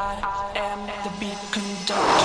I am the beacon dog.